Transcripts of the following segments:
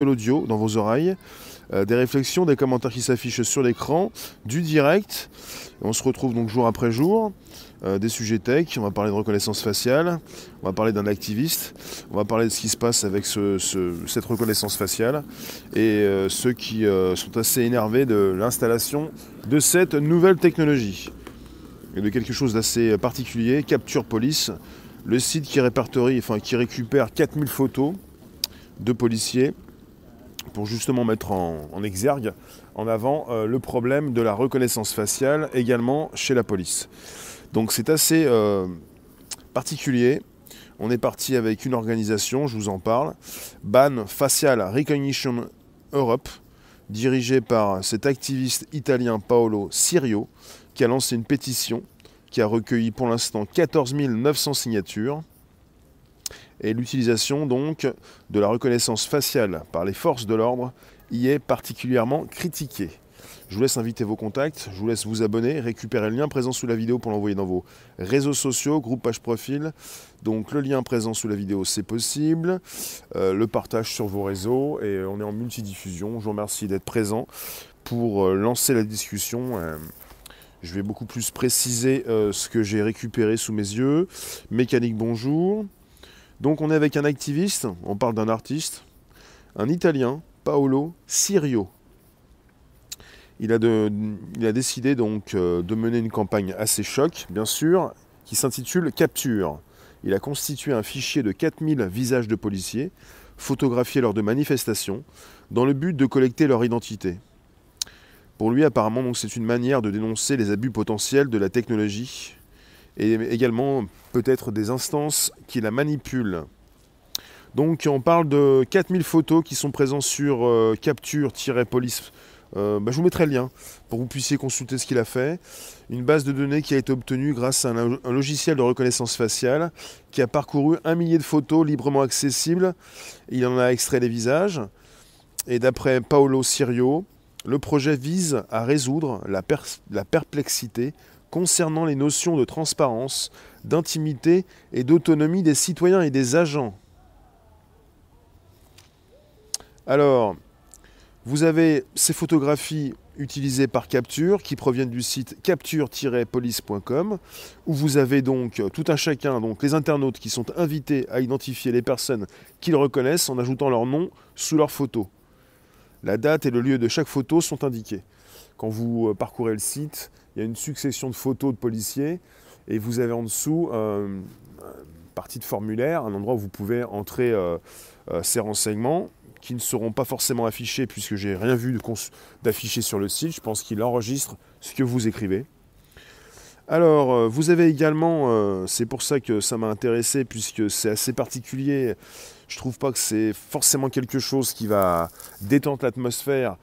de l'audio dans vos oreilles, euh, des réflexions, des commentaires qui s'affichent sur l'écran, du direct. On se retrouve donc jour après jour. Euh, des sujets tech, on va parler de reconnaissance faciale, on va parler d'un activiste, on va parler de ce qui se passe avec cette reconnaissance faciale et euh, ceux qui sont assez énervés de l'installation de cette nouvelle technologie et de quelque chose d'assez particulier, Capture Police, le site qui répertorie, enfin qui récupère 4000 photos de policiers pour justement mettre en, exergue, en avant, euh, le problème de la reconnaissance faciale également chez la police. Donc c'est assez euh, particulier. On est parti avec une organisation, je vous en parle, Ban Facial Recognition Europe, dirigée par cet activiste italien Paolo Sirio, qui a lancé une pétition qui a recueilli pour l'instant 14 900 signatures et l'utilisation donc de la reconnaissance faciale par les forces de l'ordre y est particulièrement critiquée. Je vous laisse inviter vos contacts, je vous laisse vous abonner, récupérer le lien présent sous la vidéo pour l'envoyer dans vos réseaux sociaux, groupe page profil. Donc le lien présent sous la vidéo c'est possible, euh, le partage sur vos réseaux et on est en multidiffusion. Je vous remercie d'être présent pour euh, lancer la discussion. Euh, je vais beaucoup plus préciser ce que j'ai récupéré sous mes yeux. Mécanique bonjour. Donc on est avec un activiste, on parle d'un artiste, un Italien, Paolo Sirio. Il a, décidé donc euh, de mener une campagne assez choc, bien sûr, qui s'intitule Capture. Il a constitué un fichier de 4000 visages de policiers, photographiés lors de manifestations, dans le but de collecter leur identité. Pour lui, apparemment, c'est une manière de dénoncer les abus potentiels de la technologie et également peut-être des instances qui la manipulent. Donc on parle de 4000 photos qui sont présentes sur euh, capture-police. Euh, bah, je vous mettrai le lien pour que vous puissiez consulter ce qu'il a fait. Une base de données qui a été obtenue grâce à un, logiciel de reconnaissance faciale qui a parcouru un millier de photos librement accessibles. Il en a extrait les visages. Et d'après Paolo Sirio, le projet vise à résoudre la perplexité concernant les notions de transparence, d'intimité et d'autonomie des citoyens et des agents. Alors, vous avez ces photographies utilisées par Capture qui proviennent du site capture-police.com où vous avez donc tout un chacun, donc les internautes qui sont invités à identifier les personnes qu'ils reconnaissent en ajoutant leur nom sous leur photo. La date et le lieu de chaque photo sont indiqués. Quand vous euh, parcourez le site, il y a une succession de photos de policiers et vous avez en dessous euh, une partie de formulaire, un endroit où vous pouvez entrer euh, ces renseignements qui ne seront pas forcément affichés puisque j'ai rien vu d'affiché sur le site. Je pense qu'il enregistre ce que vous écrivez. Alors, vous avez également, c'est pour ça que ça m'a intéressé, puisque c'est assez particulier, je trouve pas que c'est forcément quelque chose qui va détendre l'atmosphère.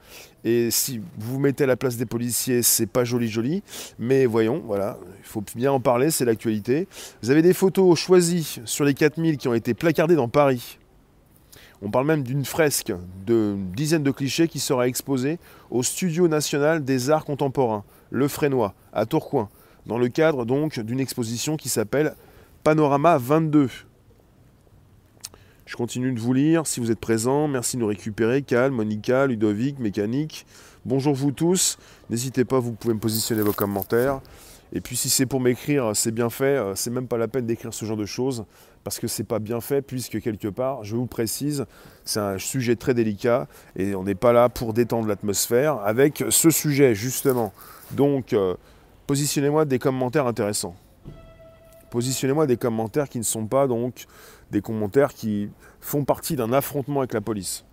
Et si vous mettez à la place des policiers, c'est pas joli joli. Mais voyons, voilà, il faut bien en parler, c'est l'actualité. Vous avez des photos choisies sur les 4000 qui ont été placardées dans Paris. On parle même d'une fresque de dizaines de clichés qui sera exposée au Studio national des arts contemporains, Le Frénois, à Tourcoing, dans le cadre donc d'une exposition qui s'appelle Panorama 22. Je continue de vous lire. Si vous êtes présents, merci de nous récupérer. Cal, Monica, Ludovic, Mécanique. Bonjour vous tous. N'hésitez pas, vous pouvez me positionner vos commentaires. Et puis si c'est pour m'écrire, c'est bien fait. C'est même pas la peine d'écrire ce genre de choses parce que c'est pas bien fait puisque quelque part, je vous précise, c'est un sujet très délicat et on n'est pas là pour détendre l'atmosphère avec ce sujet justement. Donc euh, positionnez-moi des commentaires intéressants. Positionnez-moi des commentaires qui ne sont pas donc des commentaires qui font partie d'un affrontement avec la police.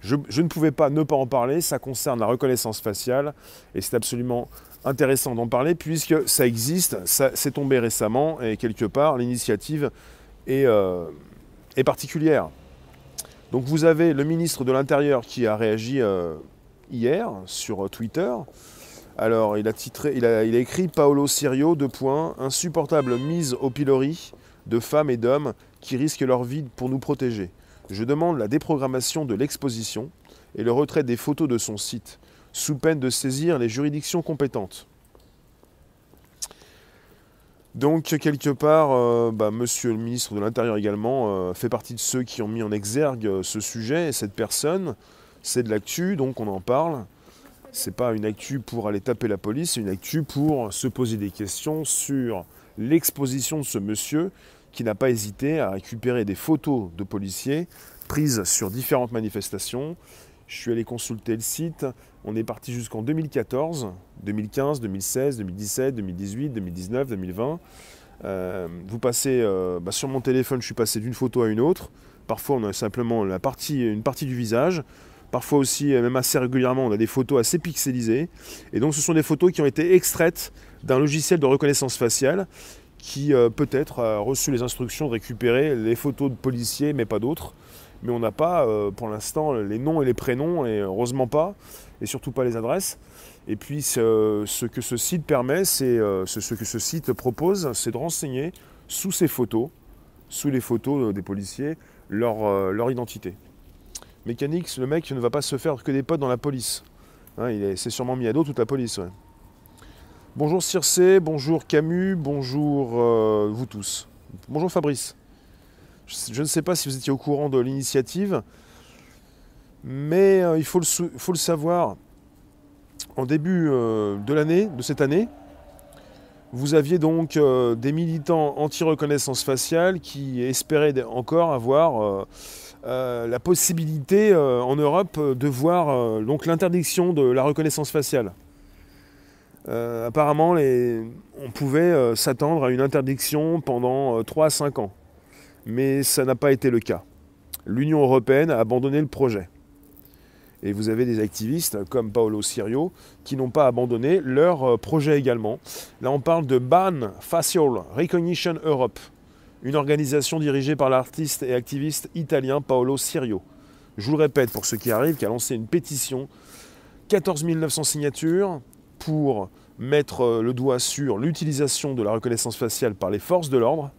Je, ne pouvais pas ne pas en parler, ça concerne la reconnaissance faciale et c'est absolument intéressant d'en parler puisque ça existe, ça c'est tombé récemment et quelque part l'initiative est, euh, est, particulière. Donc vous avez le ministre de l'Intérieur qui a réagi euh, hier sur Twitter. Alors il a, titré, il a, écrit Paolo Sirio, deux points, insupportable mise au pilori de femmes et d'hommes qui risquent leur vie pour nous protéger. Je demande la déprogrammation de l'exposition et le retrait des photos de son site, sous peine de saisir les juridictions compétentes. Donc quelque part, euh, bah, monsieur le ministre de l'Intérieur également euh, fait partie de ceux qui ont mis en exergue euh, ce sujet et cette personne. C'est de l'actu, donc on en parle. C'est pas une actu pour aller taper la police, c'est une actu pour se poser des questions sur l'exposition de ce monsieur qui n'a pas hésité à récupérer des photos de policiers prises sur différentes manifestations. Je suis allé consulter le site. On est parti jusqu'en 2014, 2015, 2016, 2017, 2018, 2019, 2020. vous passez euh, bah, sur mon téléphone, je suis passé d'une photo à une autre. Parfois, on a simplement la partie, une partie du visage. Parfois aussi, même assez régulièrement, on a des photos assez pixelisées. Et donc, ce sont des photos qui ont été extraites d'un logiciel de reconnaissance faciale qui euh, peut-être a reçu les instructions de récupérer les photos de policiers, mais pas d'autres. Mais on n'a pas euh, pour l'instant les noms et les prénoms, et heureusement pas, et surtout pas les adresses. Et puis ce, que ce site permet, euh, ce, que ce site propose, c'est de renseigner sous ces photos, sous les photos des policiers, leur identité. Mécanique, le mec ne va pas se faire que des potes dans la police. Hein, il s'est sûrement mis à dos toute la police. Bonjour Circé, bonjour Camus, bonjour euh, vous tous. Bonjour Fabrice. Je, ne sais pas si vous étiez au courant de l'initiative, mais euh, il faut le, savoir. En début euh, de l'année, de cette année, vous aviez donc des militants anti-reconnaissance faciale qui espéraient encore avoir la possibilité en Europe de voir donc l'interdiction de la reconnaissance faciale. Euh, apparemment, on pouvait euh, s'attendre à une interdiction pendant 3 euh, à 5 ans. Mais ça n'a pas été le cas. L'Union européenne a abandonné le projet. Et vous avez des activistes comme Paolo Sirio qui n'ont pas abandonné leur projet également. Là, on parle de Ban Facial Recognition Europe, une organisation dirigée par l'artiste et activiste italien Paolo Sirio. Je vous le répète pour ceux qui arrivent, qui a lancé une pétition, 14 900 signatures, pour mettre euh, le doigt sur l'utilisation de la reconnaissance faciale par les forces de l'ordre.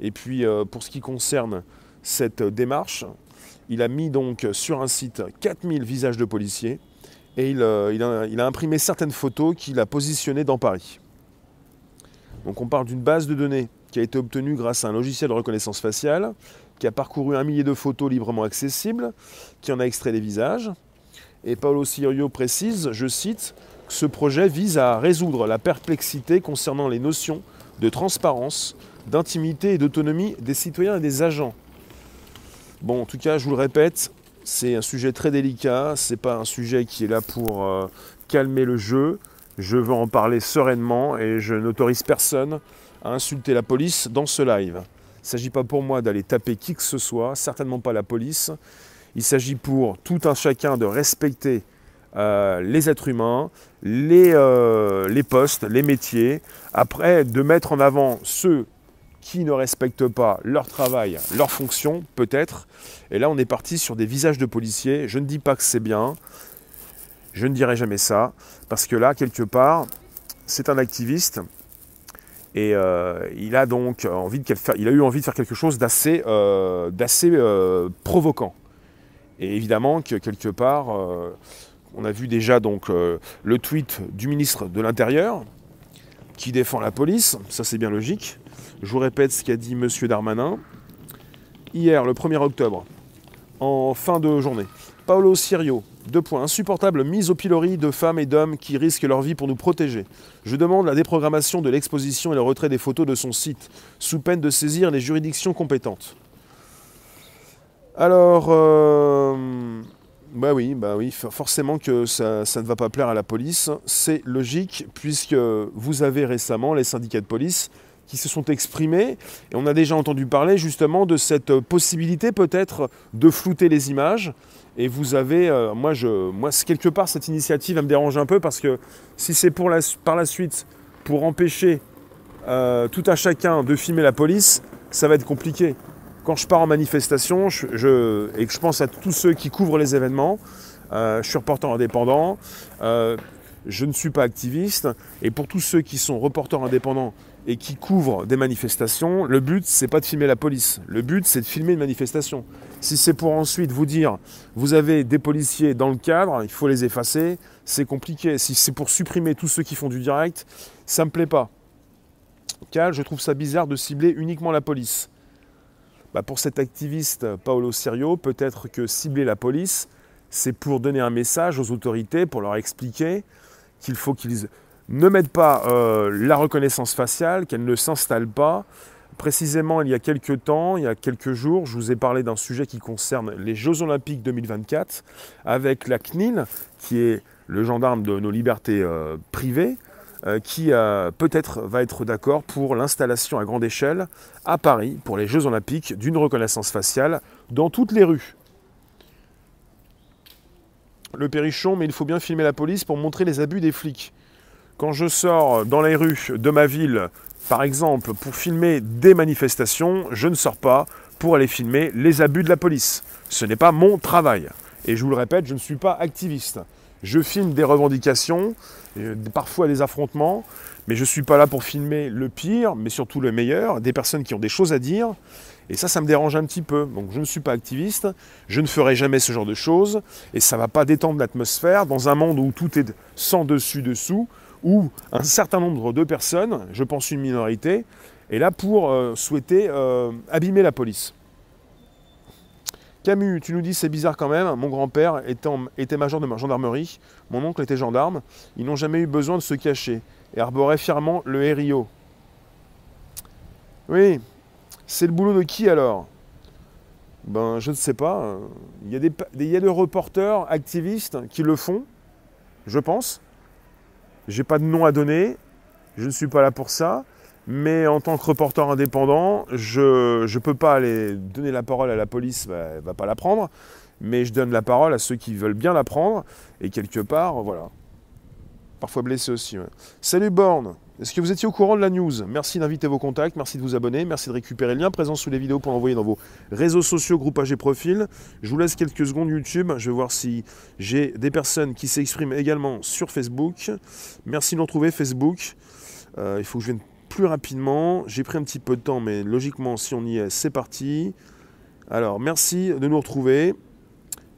Et puis euh, pour ce qui concerne cette démarche, il a mis donc sur un site 4000 visages de policiers et il, euh, a, imprimé certaines photos qu'il a positionnées dans Paris. Donc on parle d'une base de données qui a été obtenue grâce à un logiciel de reconnaissance faciale, qui a parcouru un millier de photos librement accessibles, qui en a extrait les visages. Et Paolo Sirio précise, je cite, ce projet vise à résoudre la perplexité concernant les notions de transparence, d'intimité et d'autonomie des citoyens et des agents. Bon, en tout cas, je vous le répète, c'est un sujet très délicat, c'est pas un sujet qui est là pour euh, calmer le jeu. Je veux en parler sereinement et je n'autorise personne insulter la police dans ce live. Il ne s'agit pas pour moi d'aller taper qui que ce soit, certainement pas la police. Il s'agit pour tout un chacun de respecter euh, les êtres humains, euh, les postes, les métiers. Après, de mettre en avant ceux qui ne respectent pas leur travail, leur fonction, peut-être. Et là, on est parti sur des visages de policiers. Je ne dis pas que c'est bien. Je ne dirai jamais ça. Parce que là, quelque part, c'est un activiste. Et euh, il a donc envie de faire, il a eu envie de faire quelque chose d'assez, d'assez provoquant. Et évidemment que quelque part, on a vu déjà donc euh, le tweet du ministre de l'Intérieur qui défend la police, ça c'est bien logique. Je vous répète ce qu'a dit M. Darmanin. Hier, le 1er octobre, en fin de journée, Paolo Sirio, deux points, insupportable mise au pilori de femmes et d'hommes qui risquent leur vie pour nous protéger. Je demande la déprogrammation de l'exposition et le retrait des photos de son site, sous peine de saisir les juridictions compétentes. Alors, euh, bah oui, bah oui, forcément que ça, ne va pas plaire à la police. C'est logique, puisque vous avez récemment les syndicats de police qui se sont exprimés, et on a déjà entendu parler justement de cette possibilité peut-être de flouter les images. Et vous avez, euh, moi, quelque part, cette initiative me dérange un peu parce que si c'est pour la, par la suite pour empêcher euh, tout à chacun de filmer la police, ça va être compliqué. Quand je pars en manifestation et que je pense à tous ceux qui couvrent les événements, euh, je suis reporter indépendant, euh, je ne suis pas activiste, et pour tous ceux qui sont reporters indépendants et qui couvrent des manifestations, le but c'est pas de filmer la police, le but c'est de filmer une manifestation. Si c'est pour ensuite vous dire vous avez des policiers dans le cadre, il faut les effacer, c'est compliqué. Si c'est pour supprimer tous ceux qui font du direct, ça me plaît pas. Pascal, je trouve ça bizarre de cibler uniquement la police. Bah, pour cet activiste Paolo Serio, peut-être que cibler la police, c'est pour donner un message aux autorités, pour leur expliquer qu'il faut qu'ils ne mettent pas euh, la reconnaissance faciale, qu'elle ne s'installe pas. Précisément, il y a quelques temps, il y a quelques jours, je vous ai parlé d'un sujet qui concerne les Jeux Olympiques 2024 avec la CNIL, qui est le gendarme de nos libertés euh, privées, euh, qui peut-être va être d'accord pour l'installation à grande échelle à Paris pour les Jeux olympiques d'une reconnaissance faciale dans toutes les rues. Le Périchon, mais il faut bien filmer la police pour montrer les abus des flics. Quand je sors dans les rues de ma ville, par exemple, pour filmer des manifestations, je ne sors pas pour aller filmer les abus de la police. Ce n'est pas mon travail. Et je vous le répète, je ne suis pas activiste. Je filme des revendications, euh, parfois des affrontements, mais je ne suis pas là pour filmer le pire, mais surtout le meilleur, des personnes qui ont des choses à dire. Et ça, ça me dérange un petit peu. Donc je ne suis pas activiste, je ne ferai jamais ce genre de choses, et ça ne va pas détendre l'atmosphère dans un monde où tout est sans dessus-dessous, où un certain nombre de personnes, je pense une minorité, est là pour euh, souhaiter euh, abîmer la police. Camus, tu nous dis c'est bizarre quand même, mon grand-père était, major de gendarmerie, mon oncle était gendarme, ils n'ont jamais eu besoin de se cacher et arboraient fièrement le RIO. Oui, c'est le boulot de qui alors? Ben je ne sais pas. Il y a des reporters activistes qui le font, je pense. J'ai pas de nom à donner, je ne suis pas là pour ça. Mais en tant que reporter indépendant, je ne peux pas aller donner la parole à la police, bah, elle va pas la prendre, mais je donne la parole à ceux qui veulent bien la prendre, et quelque part, voilà. Parfois blessé aussi. Salut Born, est-ce que vous étiez au courant de la news? Merci d'inviter vos contacts, merci de vous abonner, merci de récupérer le lien présent sous les vidéos pour l'envoyer dans vos réseaux sociaux, groupages et profils. Je vous laisse quelques secondes YouTube, je vais voir si j'ai des personnes qui s'expriment également sur Facebook. Merci de nous retrouver Facebook. Euh, il faut que je vienne plus rapidement. J'ai pris un petit peu de temps, mais logiquement, si on y est, c'est parti. Alors, merci de nous retrouver.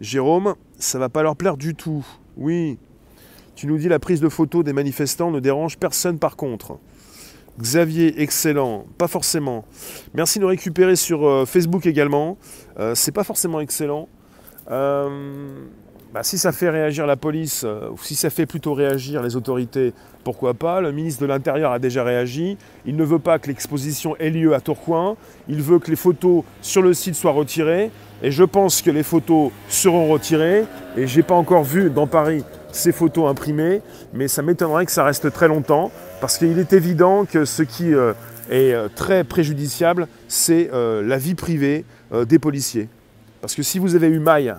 Jérôme, ça va pas leur plaire du tout. Oui. Tu nous dis la prise de photos des manifestants ne dérange personne par contre. Xavier, excellent. Pas forcément. Merci de nous récupérer sur euh, Facebook également. Euh, c'est pas forcément excellent. Euh, bah, si ça fait réagir la police, euh, ou si ça fait plutôt réagir les autorités, pourquoi pas Le ministre de l'Intérieur a déjà réagi. Il ne veut pas que l'exposition ait lieu à Tourcoing. Il veut que les photos sur le site soient retirées. Et je pense que les photos seront retirées. Et je n'ai pas encore vu dans Paris ces photos imprimées, mais ça m'étonnerait que ça reste très longtemps, parce qu'il est évident que ce qui euh, est euh, très préjudiciable, c'est la vie privée des policiers. Parce que si vous avez eu maille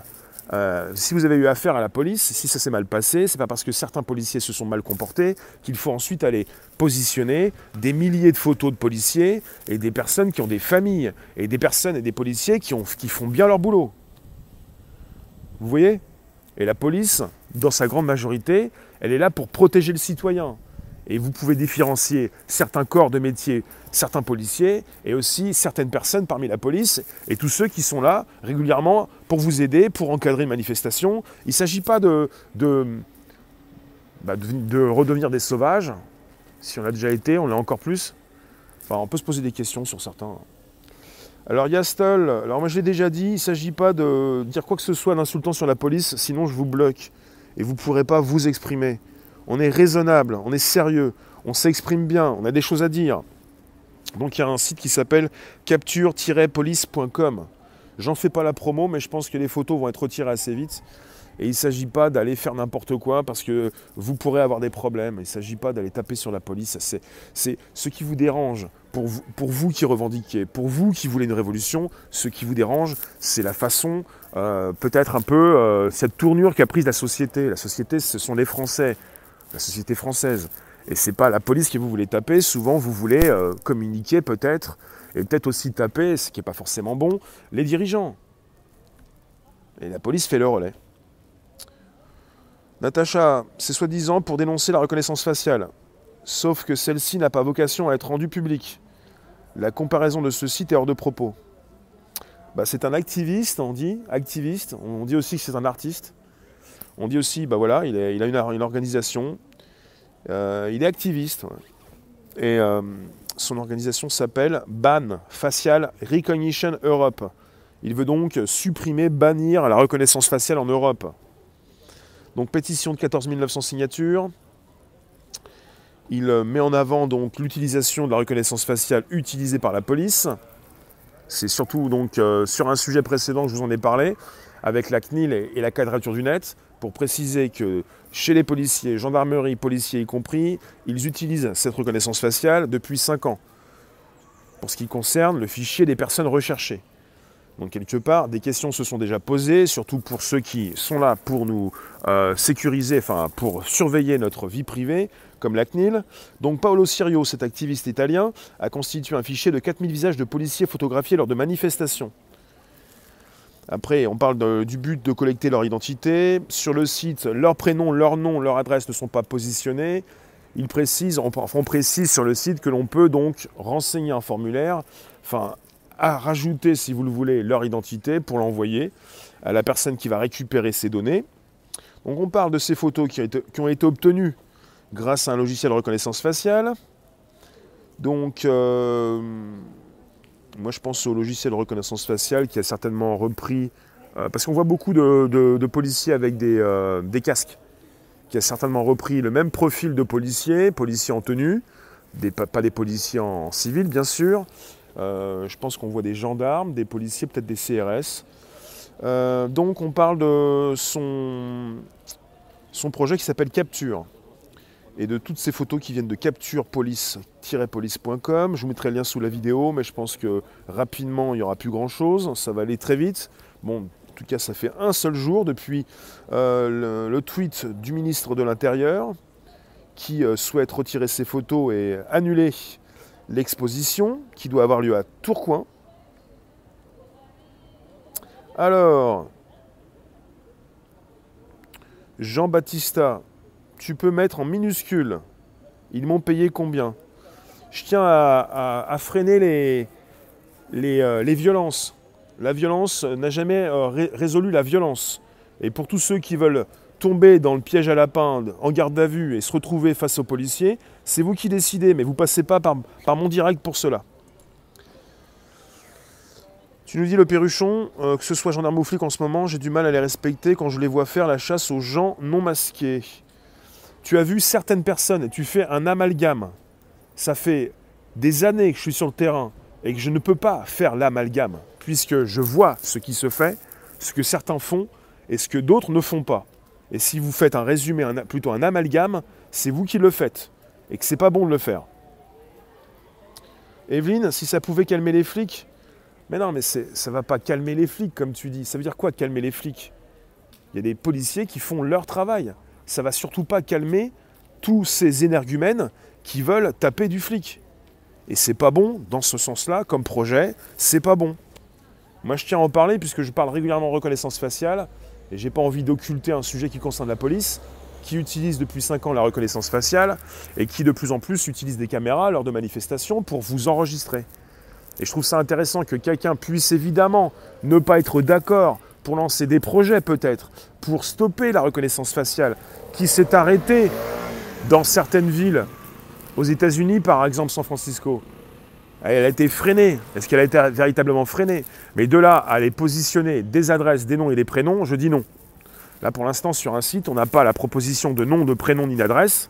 euh, si vous avez eu affaire à la police, si ça s'est mal passé, c'est pas parce que certains policiers se sont mal comportés qu'il faut ensuite aller positionner des milliers de photos de policiers et des personnes qui ont des familles et des personnes et des policiers qui, qui font bien leur boulot. Vous voyez? Et la police, dans sa grande majorité, elle est là pour protéger le citoyen. Et vous pouvez différencier certains corps de métier, certains policiers, et aussi certaines personnes parmi la police, et tous ceux qui sont là régulièrement pour vous aider, pour encadrer une manifestation. Il ne s'agit pas de, bah, de, de, redevenir des sauvages. Si on a déjà été, on l'est encore plus. Enfin, on peut se poser des questions sur certains. Alors Yastol, alors moi je l'ai déjà dit, il ne s'agit pas de dire quoi que ce soit d'insultant sur la police, sinon je vous bloque et vous ne pourrez pas vous exprimer on est raisonnable, on est sérieux, on s'exprime bien, on a des choses à dire. Donc il y a un site qui s'appelle capture-police.com. J'en fais pas la promo, mais je pense que les photos vont être retirées assez vite. Et il ne s'agit pas d'aller faire n'importe quoi parce que vous pourrez avoir des problèmes. Il ne s'agit pas d'aller taper sur la police. C'est ce qui vous dérange pour vous, qui revendiquez, pour vous qui voulez une révolution. Ce qui vous dérange, c'est la façon, euh, peut-être un peu, euh, cette tournure qu'a prise la société. La société, ce sont les Français la société française. Et c'est pas la police que vous voulez taper, souvent vous voulez euh, communiquer peut-être, et peut-être aussi taper, ce qui n'est pas forcément bon, les dirigeants. Et la police fait le relais. Natacha, c'est soi-disant pour dénoncer la reconnaissance faciale, sauf que celle-ci n'a pas vocation à être rendue publique. La comparaison de ce site est hors de propos. Bah, c'est un activiste, on dit, activiste, on dit aussi que c'est un artiste. On dit aussi, bah voilà, il, a une, organisation, euh, il est activiste. Et euh, son organisation s'appelle BAN, Facial Recognition Europe. Il veut donc supprimer, bannir la reconnaissance faciale en Europe. Donc pétition de 14 900 signatures. Il euh, met en avant donc l'utilisation de la reconnaissance faciale utilisée par la police. C'est surtout donc euh, sur un sujet précédent, je vous en ai parlé, avec la CNIL et, la quadrature du net, pour préciser que chez les policiers, gendarmerie, policiers y compris, ils utilisent cette reconnaissance faciale depuis 5 ans, pour ce qui concerne le fichier des personnes recherchées. Donc quelque part, des questions se sont déjà posées, surtout pour ceux qui sont là pour nous euh, sécuriser, enfin pour surveiller notre vie privée, comme la CNIL. Donc Paolo Sirio, cet activiste italien, a constitué un fichier de 4000 visages de policiers photographiés lors de manifestations. Après, on parle du but de collecter leur identité. Sur le site, leur prénom, leur nom, leur adresse ne sont pas positionnés. Il précise, on précise sur le site que l'on peut donc renseigner un formulaire, enfin à rajouter, si vous le voulez, leur identité pour l'envoyer à la personne qui va récupérer ces données. Donc on parle de ces photos qui ont été, obtenues grâce à un logiciel de reconnaissance faciale. Donc euh, moi je pense au logiciel de reconnaissance faciale qui a certainement repris, euh, parce qu'on voit beaucoup de, policiers avec des, euh, des, casques, qui a certainement repris le même profil de policiers, policiers en tenue, pas des policiers en civil bien sûr, je pense qu'on voit des gendarmes, des policiers, peut-être des CRS. Euh, donc on parle de son, son projet qui s'appelle Capture et de toutes ces photos qui viennent de capturepolice-police.com. Je vous mettrai le lien sous la vidéo, mais je pense que rapidement, il n'y aura plus grand-chose. Ça va aller très vite. Bon, en tout cas, ça fait un seul jour depuis euh, le, tweet du ministre de l'Intérieur qui souhaite retirer ces photos et annuler l'exposition qui doit avoir lieu à Tourcoing. Alors, Jean-Baptista, tu peux mettre en minuscule. Ils m'ont payé combien? Je tiens à, freiner les, euh, les, violences. La violence n'a jamais euh, résolu la violence. Et pour tous ceux qui veulent tomber dans le piège à lapin en garde à vue et se retrouver face aux policiers, c'est vous qui décidez, mais vous passez pas par, par mon direct pour cela. Tu nous dis le perruchon, euh, que ce soit gendarme ou flic en ce moment, j'ai du mal à les respecter quand je les vois faire la chasse aux gens non masqués. Tu as vu certaines personnes et tu fais un amalgame. Ça fait des années que je suis sur le terrain et que je ne peux pas faire l'amalgame, puisque je vois ce qui se fait, ce que certains font et ce que d'autres ne font pas. Et si vous faites un résumé, plutôt un amalgame, c'est vous qui le faites. Et que c'est pas bon de le faire. Evelyne, si ça pouvait calmer les flics, mais non, mais ça va pas calmer les flics, comme tu dis. Ça veut dire quoi calmer les flics? Il y a des policiers qui font leur travail. Ça va surtout pas calmer tous ces énergumènes qui veulent taper du flic. Et c'est pas bon, dans ce sens-là, comme projet, c'est pas bon. Moi, je tiens à en parler puisque je parle régulièrement de reconnaissance faciale. Et j'ai pas envie d'occulter un sujet qui concerne la police, qui utilise depuis 5 ans la reconnaissance faciale et qui de plus en plus utilise des caméras lors de manifestations pour vous enregistrer. Et je trouve ça intéressant que quelqu'un puisse évidemment ne pas être d'accord pour lancer des projets peut-être, pour stopper la reconnaissance faciale, qui s'est arrêtée dans certaines villes, aux États-Unis par exemple San Francisco. Elle a été freinée. Est-ce qu'elle a été véritablement freinée? Mais de là à aller positionner des adresses, des noms et des prénoms, je dis non. Là, pour l'instant, sur un site, on n'a pas la proposition de nom, de prénom ni d'adresse.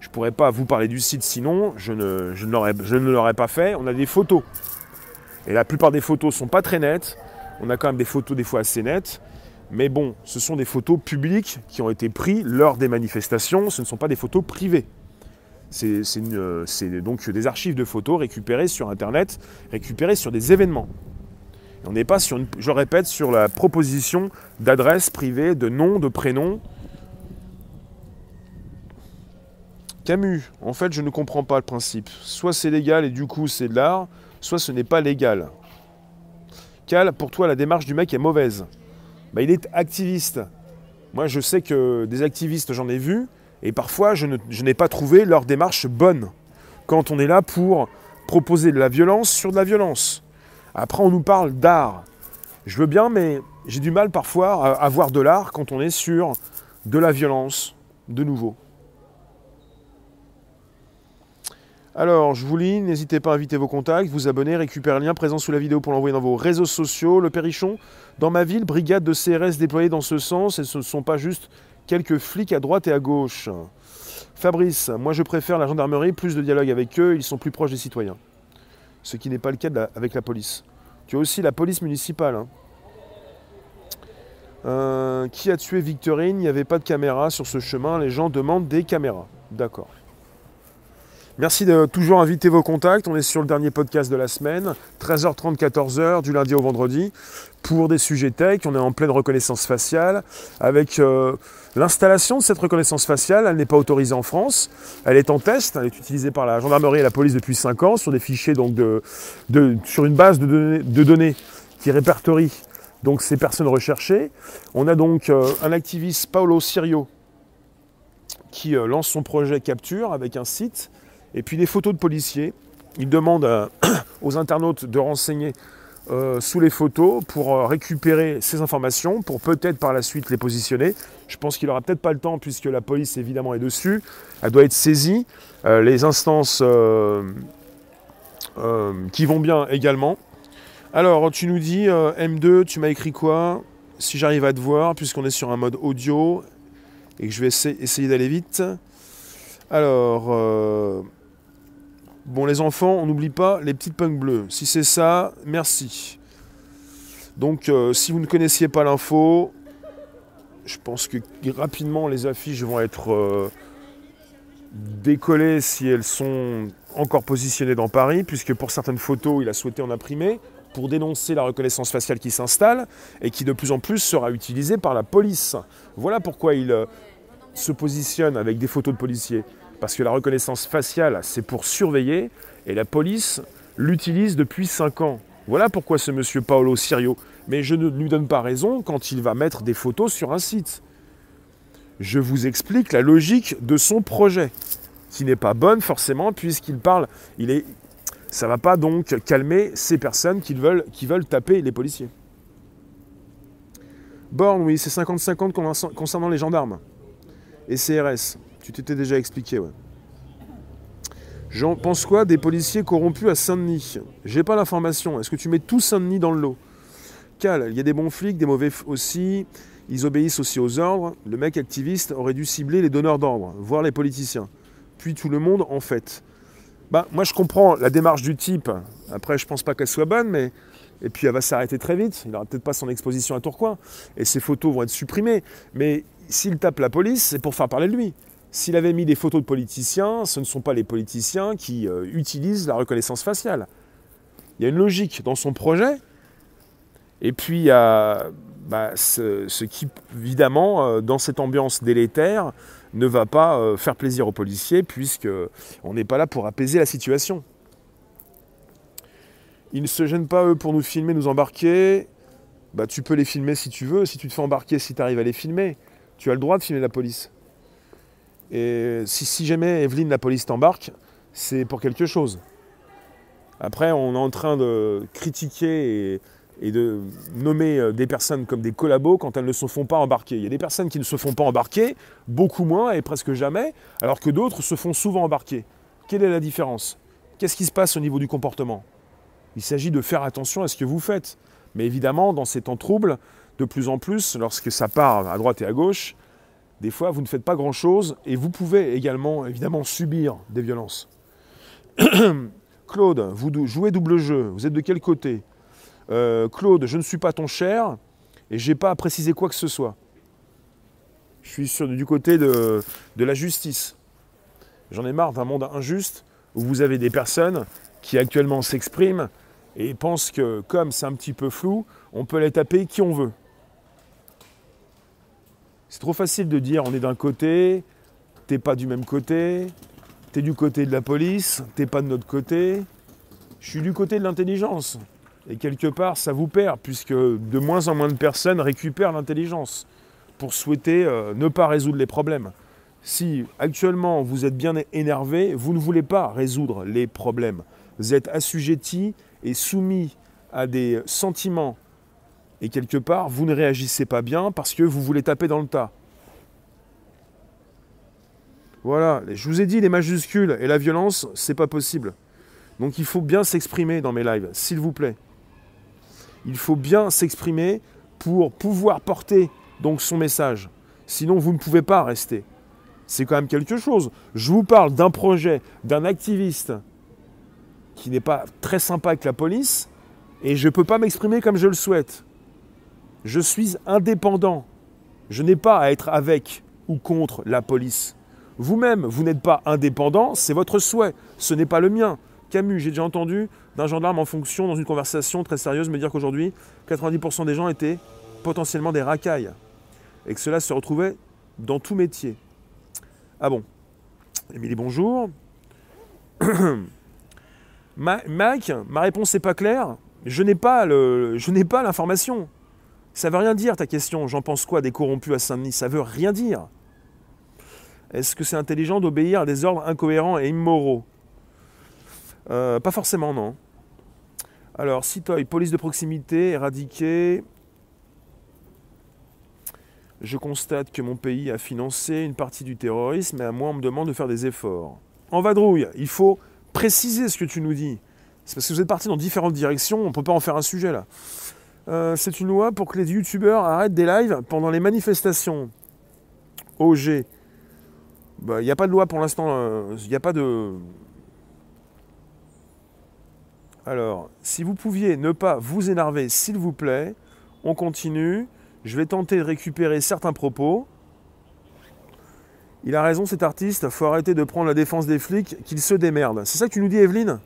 Je ne pourrais pas vous parler du site sinon, je ne, je ne l'aurais pas fait. On a des photos. Et la plupart des photos ne sont pas très nettes. On a quand même des photos des fois assez nettes. Mais bon, ce sont des photos publiques qui ont été prises lors des manifestations. Ce ne sont pas des photos privées. Euh, c'est donc des archives de photos récupérées sur Internet, récupérées sur des événements. on n'est pas sur, je répète, sur la proposition d'adresse privée, de nom, de prénom. Camus, en fait, je ne comprends pas le principe. Soit c'est légal et du coup c'est de l'art, soit ce n'est pas légal. Cal, pour toi, la démarche du mec est mauvaise. Bah, il est activiste. Moi, je sais que des activistes, j'en ai vu, et parfois, je, n'ai pas trouvé leur démarche bonne. Quand on est là pour proposer de la violence sur de la violence. Après, on nous parle d'art. Je veux bien, mais j'ai du mal parfois à, voir de l'art quand on est sur de la violence, de nouveau. Alors, je vous lis, n'hésitez pas à inviter vos contacts, vous abonner, récupérer le lien présent sous la vidéo pour l'envoyer dans vos réseaux sociaux. Le Perrichon, dans ma ville, brigade de CRS déployée dans ce sens, et ce ne sont pas juste quelques flics à droite et à gauche. Fabrice, moi je préfère la gendarmerie, plus de dialogue avec eux, ils sont plus proches des citoyens. Ce qui n'est pas le cas avec la police. Tu as aussi la police municipale. Hein. Euh, qui a tué Victorine? Il n'y avait pas de caméra sur ce chemin, les gens demandent des caméras. D'accord. Merci de toujours inviter vos contacts. On est sur le dernier podcast de la semaine, 13h30, 14h, du lundi au vendredi, pour des sujets tech. On est en pleine reconnaissance faciale avec euh, l'installation de cette reconnaissance faciale. Elle n'est pas autorisée en France. Elle est en test. Elle est utilisée par la gendarmerie et la police depuis 5 ans sur des fichiers, donc de, sur une base de données, qui répertorie donc ces personnes recherchées. On a donc euh, un activiste, Paolo Sirio, qui euh, lance son projet Capture avec un site et puis des photos de policiers. Il demande aux internautes de renseigner euh, sous les photos pour euh, récupérer ces informations, pour peut-être par la suite les positionner. Je pense qu'il n'aura peut-être pas le temps puisque la police évidemment est dessus. Elle doit être saisie. Euh, les instances qui vont bien également. Alors tu nous dis M2, tu m'as écrit quoi? Si j'arrive à te voir, puisqu'on est sur un mode audio et que je vais essayer d'aller vite. Alors, Bon, les enfants, on n'oublie pas les petites punks bleues. Si c'est ça, merci. Donc, euh, si vous ne connaissiez pas l'info, je pense que rapidement les affiches vont être euh, décollées si elles sont encore positionnées dans Paris, puisque pour certaines photos, il a souhaité en imprimer pour dénoncer la reconnaissance faciale qui s'installe et qui de plus en plus sera utilisée par la police. Voilà pourquoi il euh, se positionne avec des photos de policiers. Parce que la reconnaissance faciale, c'est pour surveiller, et la police l'utilise depuis 5 ans. Voilà pourquoi ce monsieur Paolo Sirio. Mais je ne lui donne pas raison quand il va mettre des photos sur un site. Je vous explique la logique de son projet, qui n'est pas bonne forcément, puisqu'il parle, il est, ça ne va pas donc calmer ces personnes qui veulent, veulent taper les policiers. Borne, oui, c'est 50-50 concernant les gendarmes et CRS. Tu t'étais déjà expliqué, ouais. J'en pense quoi des policiers corrompus à Saint-Denis? J'ai pas l'information. Est-ce que tu mets tout Saint-Denis dans le lot? Cal, il y a des bons flics, des mauvais aussi. Ils obéissent aussi aux ordres. Le mec activiste aurait dû cibler les donneurs d'ordre, voire les politiciens. Puis tout le monde, en fait. Bah, moi, je comprends la démarche du type. Après, je pense pas qu'elle soit bonne, mais. Et puis, elle va s'arrêter très vite. Il n'aura peut-être pas son exposition à Tourcoing. Et ses photos vont être supprimées. Mais s'il tape la police, c'est pour faire parler de lui. S'il avait mis des photos de politiciens, ce ne sont pas les politiciens qui euh, utilisent la reconnaissance faciale. Il y a une logique dans son projet. Et puis il y a bah, ce, qui, évidemment, euh, dans cette ambiance délétère, ne va pas euh, faire plaisir aux policiers, puisqu'on n'est pas là pour apaiser la situation. Ils ne se gênent pas, eux, pour nous filmer, nous embarquer. Bah, tu peux les filmer si tu veux. Si tu te fais embarquer, si tu arrives à les filmer, tu as le droit de filmer la police. Et si, jamais Evelyne, la police t'embarque, c'est pour quelque chose. Après, on est en train de critiquer et, de nommer euh, des personnes comme des collabos quand elles ne se font pas embarquer. Il y a des personnes qui ne se font pas embarquer, beaucoup moins et presque jamais, alors que d'autres se font souvent embarquer. Quelle est la différence? Qu'est-ce qui se passe au niveau du comportement? Il s'agit de faire attention à ce que vous faites. Mais évidemment, dans ces temps troubles, de plus en plus, lorsque ça part à droite et à gauche, des fois, vous ne faites pas grand-chose et vous pouvez également, évidemment, subir des violences. Claude, vous jouez double jeu, vous êtes de quel côté? Euh, Claude, je ne suis pas ton cher et je n'ai pas à préciser quoi que ce soit. Je suis sur, du côté de, de la justice. J'en ai marre d'un monde injuste où vous avez des personnes qui actuellement s'expriment et pensent que comme c'est un petit peu flou, on peut les taper qui on veut. C'est trop facile de dire on est d'un côté, t'es pas du même côté, t'es du côté de la police, t'es pas de notre côté. Je suis du côté de l'intelligence. Et quelque part, ça vous perd, puisque de moins en moins de personnes récupèrent l'intelligence pour souhaiter euh, ne pas résoudre les problèmes. Si actuellement vous êtes bien énervé, vous ne voulez pas résoudre les problèmes. Vous êtes assujetti et soumis à des sentiments et quelque part, vous ne réagissez pas bien parce que vous voulez taper dans le tas. Voilà, je vous ai dit les majuscules et la violence, c'est pas possible. Donc il faut bien s'exprimer dans mes lives, s'il vous plaît. Il faut bien s'exprimer pour pouvoir porter donc son message. Sinon, vous ne pouvez pas rester. C'est quand même quelque chose. Je vous parle d'un projet, d'un activiste qui n'est pas très sympa avec la police, et je ne peux pas m'exprimer comme je le souhaite. Je suis indépendant. Je n'ai pas à être avec ou contre la police. Vous-même, vous, n'êtes pas indépendant, c'est votre souhait, ce n'est pas le mien. Camus, j'ai déjà entendu d'un gendarme en fonction dans une conversation très sérieuse me dire qu'aujourd'hui, 90% des gens étaient potentiellement des racailles. Et que cela se retrouvait dans tout métier. Ah bon Émilie, bonjour. Mike, ma réponse n'est pas claire. Je n'ai pas l'information. Ça veut rien dire ta question. J'en pense quoi des corrompus à Saint-Denis? Ça veut rien dire. Est-ce que c'est intelligent d'obéir à des ordres incohérents et immoraux? Euh, Pas forcément, non. Alors, Citoy, police de proximité, éradiquée. Je constate que mon pays a financé une partie du terrorisme et à moi on me demande de faire des efforts. En vadrouille, il faut préciser ce que tu nous dis. C'est parce que vous êtes parti dans différentes directions, on ne peut pas en faire un sujet là. Euh, c'est une loi pour que les youtubeurs arrêtent des lives pendant les manifestations. OG. Bah, il n'y a pas de loi pour l'instant, euh, il n'y a pas de... Alors, si vous pouviez ne pas vous énerver, s'il vous plaît, on continue. Je vais tenter de récupérer certains propos. Il a raison cet artiste, faut arrêter de prendre la défense des flics, qu'ils se démerdent. C'est ça que tu nous dis Evelyne?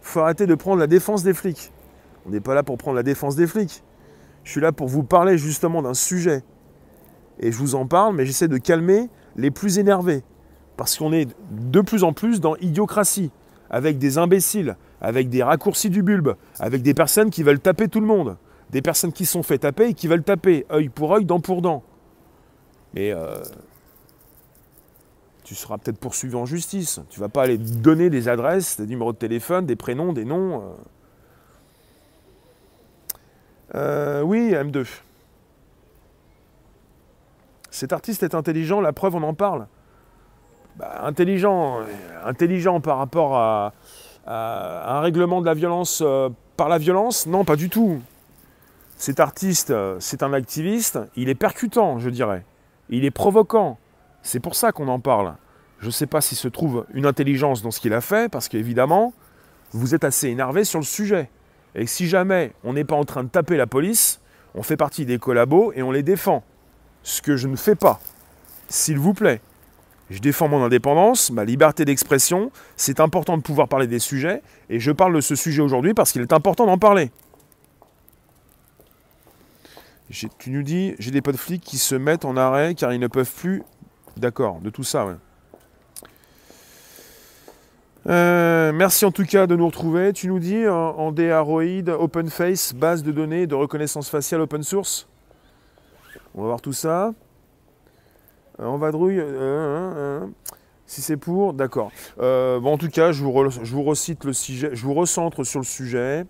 Faut arrêter de prendre la défense des flics. On n'est pas là pour prendre la défense des flics. Je suis là pour vous parler justement d'un sujet. Et je vous en parle, mais j'essaie de calmer les plus énervés. Parce qu'on est de plus en plus dans idiocratie, avec des imbéciles, avec des raccourcis du bulbe, avec des personnes qui veulent taper tout le monde des personnes qui sont fait taper et qui veulent taper, œil pour œil, dent pour dent. Mais euh, tu seras peut-être poursuivi en justice. Tu vas pas aller donner des adresses, des numéros de téléphone, des prénoms, des noms. Euh. Euh, oui, M2. Cet artiste est intelligent, la preuve, on en parle. Bah, intelligent, intelligent par rapport à, un règlement de la violence par la violence Non, pas du tout. Cet artiste, euh, c'est un activiste, il est percutant, je dirais. Il est provoquant. C'est pour ça qu'on en parle. Je ne sais pas s'il se trouve une intelligence dans ce qu'il a fait, parce qu'évidemment, vous êtes assez énervé sur le sujet. Et si jamais on n'est pas en train de taper la police, on fait partie des collabos et on les défend. Ce que je ne fais pas. S'il vous plaît. Je défends mon indépendance, ma liberté d'expression. C'est important de pouvoir parler des sujets. Et je parle de ce sujet aujourd'hui parce qu'il est important d'en parler. Tu nous dis, j'ai des potes flics qui se mettent en arrêt car ils ne peuvent plus. D'accord, de tout ça, ouais. Euh, merci en tout cas de nous retrouver. Tu nous dis en, DAROID, Open Face, base de données de reconnaissance faciale open source. On va voir tout ça. Euh, en vadrouille. Euh, si c'est pour, d'accord. bon, en tout cas, je vous, je vous recite le sujet, je vous recentre sur le sujet.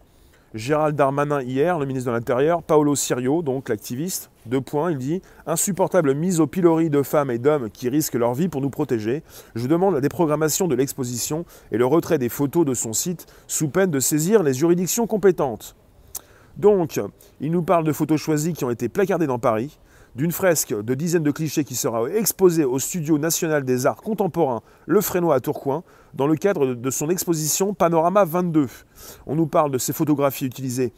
Gérald Darmanin hier, le ministre de l'Intérieur, Paolo Sirio, donc l'activiste, deux points, il dit Insupportable mise au pilori de femmes et d'hommes qui risquent leur vie pour nous protéger. Je demande la déprogrammation de l'exposition et le retrait des photos de son site sous peine de saisir les juridictions compétentes. Donc, il nous parle de photos choisies qui ont été placardées dans Paris d'une fresque de dizaines de clichés qui sera exposée au Studio national des arts contemporains Le Frénois à Tourcoing dans le cadre de son exposition Panorama 22. On nous parle de ces photographies utilisées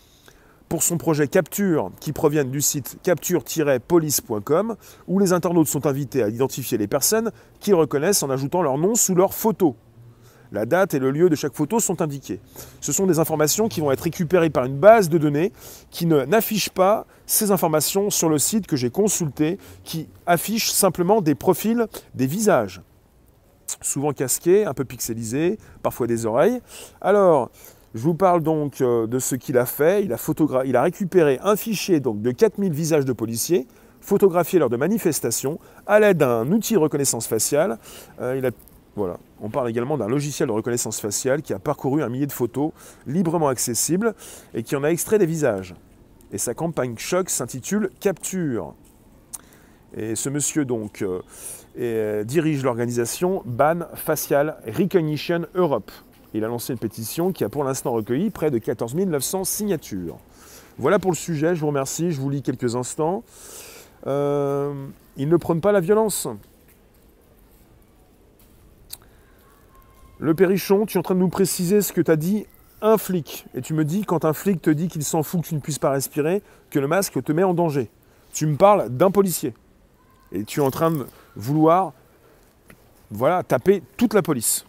pour son projet Capture qui proviennent du site capture-police.com où les internautes sont invités à identifier les personnes qu'ils reconnaissent en ajoutant leur nom sous leur photo. La date et le lieu de chaque photo sont indiqués. Ce sont des informations qui vont être récupérées par une base de données qui n'affiche pas ces informations sur le site que j'ai consulté, qui affiche simplement des profils, des visages, souvent casqués, un peu pixelisés, parfois des oreilles. Alors, je vous parle donc euh, de ce qu'il a fait. Il a, il a récupéré un fichier donc, de 4000 visages de policiers photographiés lors de manifestations à l'aide d'un outil de reconnaissance faciale. Euh, voilà. On parle également d'un logiciel de reconnaissance faciale qui a parcouru un millier de photos librement accessibles et qui en a extrait des visages. Et sa campagne choc s'intitule Capture. Et ce monsieur donc euh, et, dirige l'organisation Ban Facial Recognition Europe. Il a lancé une pétition qui a pour l'instant recueilli près de 14 900 signatures. Voilà pour le sujet, je vous remercie, je vous lis quelques instants. Euh, il ne prône pas la violence. Le Perrichon, tu es en train de nous préciser ce que tu as dit un flic. Et tu me dis, quand un flic te dit qu'il s'en fout que tu ne puisses pas respirer, que le masque te met en danger. Tu me parles d'un policier. Et tu es en train de vouloir voilà, taper toute la police.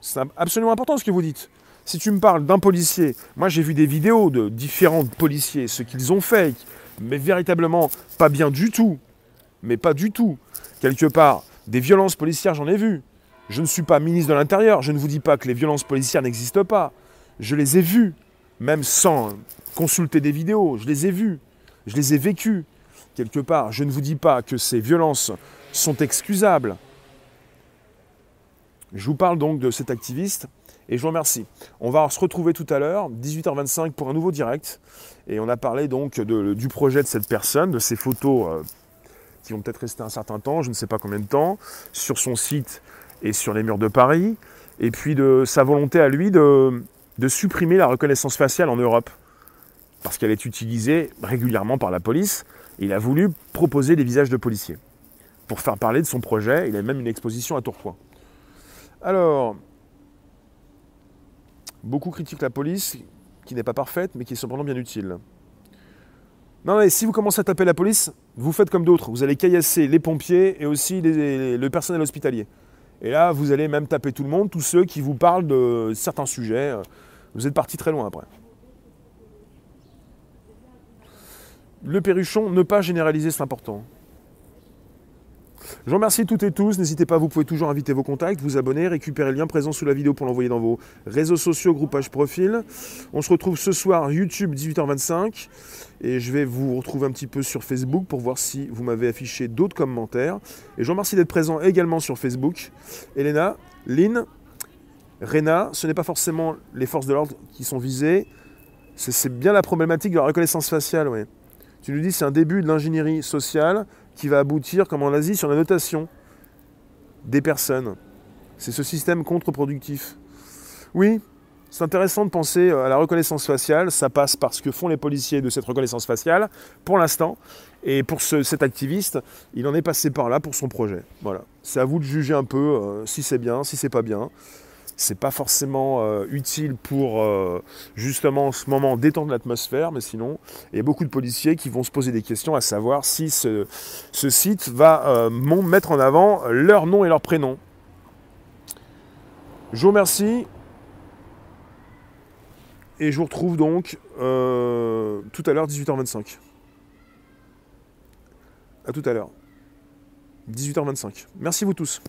C'est absolument important ce que vous dites. Si tu me parles d'un policier, moi j'ai vu des vidéos de différents policiers, ce qu'ils ont fait, mais véritablement pas bien du tout. Mais pas du tout. Quelque part, des violences policières, j'en ai vu. Je ne suis pas ministre de l'Intérieur, je ne vous dis pas que les violences policières n'existent pas. Je les ai vues, même sans consulter des vidéos, je les ai vues, je les ai vécues. Quelque part, je ne vous dis pas que ces violences sont excusables. Je vous parle donc de cet activiste et je vous remercie. On va se retrouver tout à l'heure, 18h25 pour un nouveau direct. Et on a parlé donc du projet de cette personne, de ses photos euh, qui vont peut-être rester un certain temps, je ne sais pas combien de temps, sur son site et sur les murs de Paris. Et puis de sa volonté à lui de, de supprimer la reconnaissance faciale en Europe. Parce qu'elle est utilisée régulièrement par la police. Il a voulu proposer des visages de policiers. Pour faire parler de son projet, il a même une exposition à Tourcoing. Alors, beaucoup critiquent la police, qui n'est pas parfaite, mais qui est cependant bien utile. Non, mais si vous commencez à taper la police, vous faites comme d'autres. Vous allez caillasser les pompiers et aussi le personnel hospitalier. Et là, vous allez même taper tout le monde, tous ceux qui vous parlent de certains sujets. Vous êtes parti très loin après. Le perruchon, ne pas généraliser, c'est important. Je vous remercie toutes et tous. N'hésitez pas, vous pouvez toujours inviter vos contacts, vous abonner, récupérer le lien présent sous la vidéo pour l'envoyer dans vos réseaux sociaux, groupages, profil. On se retrouve ce soir YouTube 18h25 et je vais vous retrouver un petit peu sur Facebook pour voir si vous m'avez affiché d'autres commentaires. Et je vous remercie d'être présent également sur Facebook. Elena, Lynn, Rena, ce n'est pas forcément les forces de l'ordre qui sont visées, c'est bien la problématique de la reconnaissance faciale. Ouais. Tu nous dis c'est un début de l'ingénierie sociale qui va aboutir, comme en Asie, sur la notation des personnes. C'est ce système contre-productif. Oui, c'est intéressant de penser à la reconnaissance faciale. Ça passe par ce que font les policiers de cette reconnaissance faciale, pour l'instant. Et pour cet activiste, il en est passé par là pour son projet. Voilà. C'est à vous de juger un peu euh, si c'est bien, si c'est pas bien c'est pas forcément euh, utile pour euh, justement en ce moment détendre l'atmosphère, mais sinon, il y a beaucoup de policiers qui vont se poser des questions à savoir si ce, site va euh, mettre en avant leur nom et leur prénom. Je vous remercie. Et je vous retrouve donc tout à l'heure, 18h25. À tout à l'heure. 18h25. Merci vous tous.